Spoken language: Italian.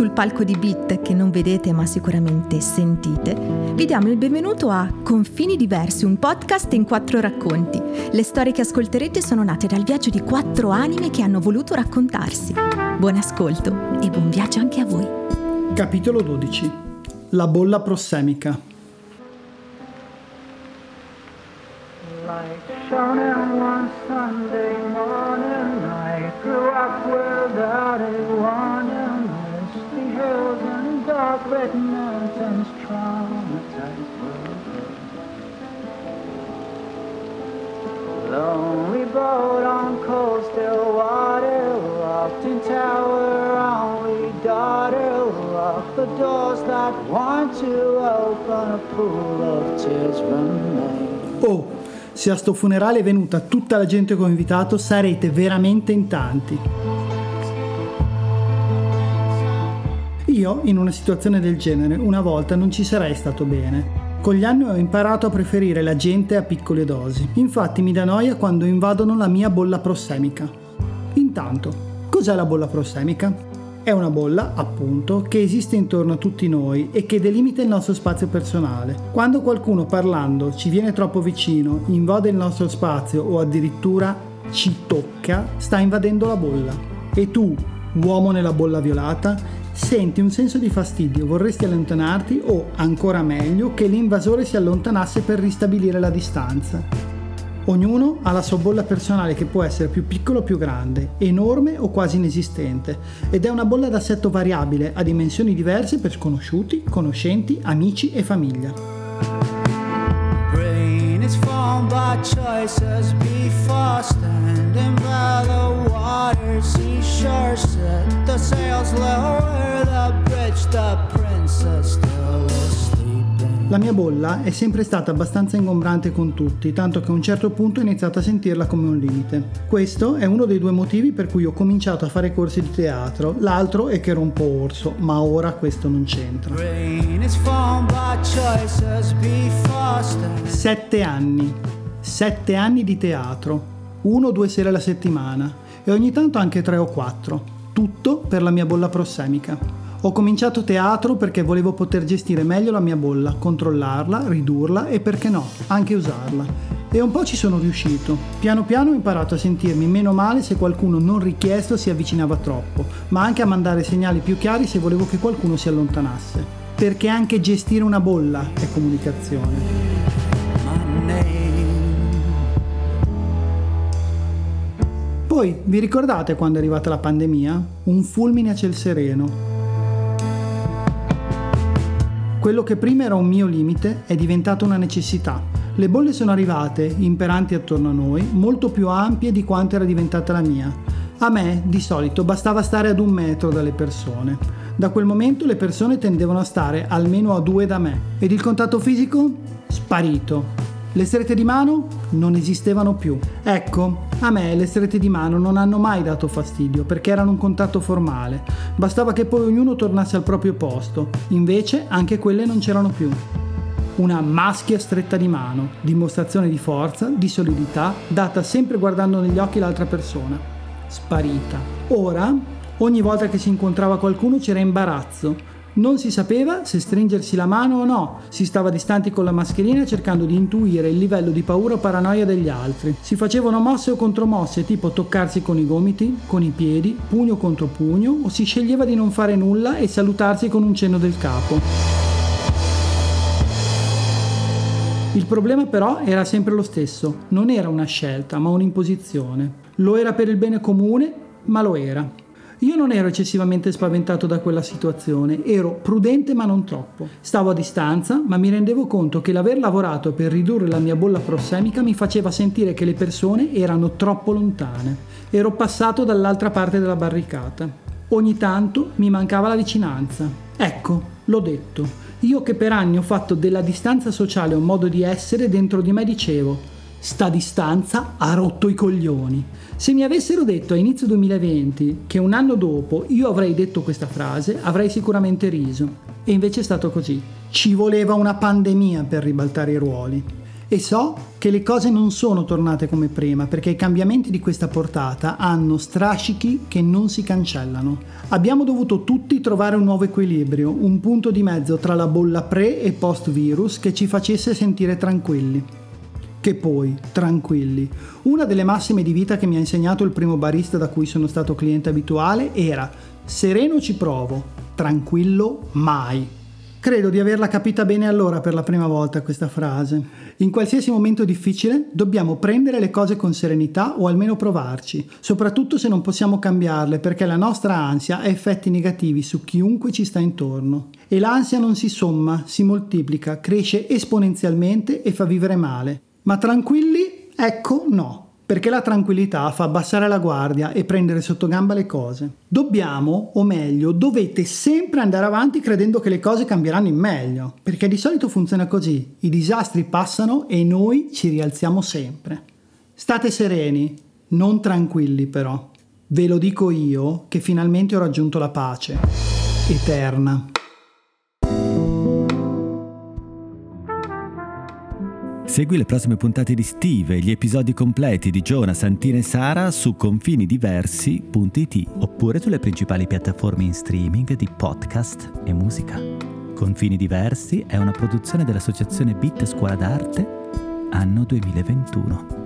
sul palco di Beat che non vedete ma sicuramente sentite, vi diamo il benvenuto a Confini Diversi, un podcast in quattro racconti. Le storie che ascolterete sono nate dal viaggio di quattro anime che hanno voluto raccontarsi. Buon ascolto e buon viaggio anche a voi. Capitolo 12 La bolla prossemica Like and dark red mountains traumatized Lonely boat on cold still water in tower, only daughter Lock the doors that want to open A pool of tears remain Oh, se a sto funerale è venuta tutta la gente che ho invitato sarete veramente in tanti. Io, in una situazione del genere, una volta non ci sarei stato bene. Con gli anni ho imparato a preferire la gente a piccole dosi. Infatti mi dà noia quando invadono la mia bolla prossemica. Intanto, cos'è la bolla prossemica? È una bolla, appunto, che esiste intorno a tutti noi e che delimita il nostro spazio personale. Quando qualcuno parlando ci viene troppo vicino, invade il nostro spazio o addirittura ci tocca, sta invadendo la bolla. E tu, uomo nella bolla violata, senti un senso di fastidio, vorresti allontanarti o, ancora meglio, che l'invasore si allontanasse per ristabilire la distanza. Ognuno ha la sua bolla personale che può essere più piccola o più grande, enorme o quasi inesistente, ed è una bolla d'assetto variabile a dimensioni diverse per sconosciuti, conoscenti, amici e famiglia. Brain is the sails lower, the bridge, the princess still asleep. La mia bolla è sempre stata abbastanza ingombrante con tutti, tanto che a un certo punto ho iniziato a sentirla come un limite. Questo è uno dei due motivi per cui ho cominciato a fare corsi di teatro, l'altro è che ero un po' orso, ma ora questo non c'entra. Sette anni. Sette anni di teatro. Uno o due sere alla settimana. E ogni tanto anche tre o quattro. Tutto per la mia bolla prossemica. Ho cominciato teatro perché volevo poter gestire meglio la mia bolla, controllarla, ridurla e perché no, anche usarla. E un po' ci sono riuscito. Piano piano ho imparato a sentirmi meno male se qualcuno non richiesto si avvicinava troppo, ma anche a mandare segnali più chiari se volevo che qualcuno si allontanasse. Perché anche gestire una bolla è comunicazione. Poi, vi ricordate quando è arrivata la pandemia? Un fulmine a ciel sereno quello che prima era un mio limite è diventato una necessità. Le bolle sono arrivate, imperanti attorno a noi, molto più ampie di quanto era diventata la mia. A me, di solito, bastava stare ad un metro dalle persone. Da quel momento le persone tendevano a stare almeno a due da me. Ed il contatto fisico? Sparito. Le strette di mano non esistevano più. Ecco, a me le strette di mano non hanno mai dato fastidio perché erano un contatto formale. Bastava che poi ognuno tornasse al proprio posto. Invece anche quelle non c'erano più. Una maschia stretta di mano, dimostrazione di forza, di solidità, data sempre guardando negli occhi l'altra persona. Sparita. Ora, ogni volta che si incontrava qualcuno c'era imbarazzo, non si sapeva se stringersi la mano o no, si stava distanti con la mascherina cercando di intuire il livello di paura o paranoia degli altri. Si facevano mosse o contromosse, tipo toccarsi con i gomiti, con i piedi, pugno contro pugno, o si sceglieva di non fare nulla e salutarsi con un cenno del capo. Il problema però era sempre lo stesso, non era una scelta, ma un'imposizione. Lo era per il bene comune, ma lo era. Io non ero eccessivamente spaventato da quella situazione, ero prudente ma non troppo. Stavo a distanza, ma mi rendevo conto che l'aver lavorato per ridurre la mia bolla prossemica mi faceva sentire che le persone erano troppo lontane. Ero passato dall'altra parte della barricata. Ogni tanto mi mancava la vicinanza. Ecco, l'ho detto. Io che per anni ho fatto della distanza sociale un modo di essere, dentro di me dicevo, sta distanza ha rotto i coglioni. Se mi avessero detto a inizio 2020 che un anno dopo io avrei detto questa frase, avrei sicuramente riso. E invece è stato così. Ci voleva una pandemia per ribaltare i ruoli. E so che le cose non sono tornate come prima perché i cambiamenti di questa portata hanno strascichi che non si cancellano. Abbiamo dovuto tutti trovare un nuovo equilibrio, un punto di mezzo tra la bolla pre e post virus che ci facesse sentire tranquilli. Che poi, tranquilli. Una delle massime di vita che mi ha insegnato il primo barista da cui sono stato cliente abituale era sereno ci provo, tranquillo mai. Credo di averla capita bene allora per la prima volta questa frase. In qualsiasi momento difficile dobbiamo prendere le cose con serenità o almeno provarci, soprattutto se non possiamo cambiarle perché la nostra ansia ha effetti negativi su chiunque ci sta intorno. E l'ansia non si somma, si moltiplica, cresce esponenzialmente e fa vivere male. Ma tranquilli? Ecco no perché la tranquillità fa abbassare la guardia e prendere sotto gamba le cose. Dobbiamo, o meglio, dovete sempre andare avanti credendo che le cose cambieranno in meglio, perché di solito funziona così, i disastri passano e noi ci rialziamo sempre. State sereni, non tranquilli però. Ve lo dico io che finalmente ho raggiunto la pace, eterna. Segui le prossime puntate di Steve e gli episodi completi di Giona, Santina e Sara su confinidiversi.it oppure sulle principali piattaforme in streaming di podcast e musica. Confini Diversi è una produzione dell'associazione Bit Scuola d'Arte anno 2021.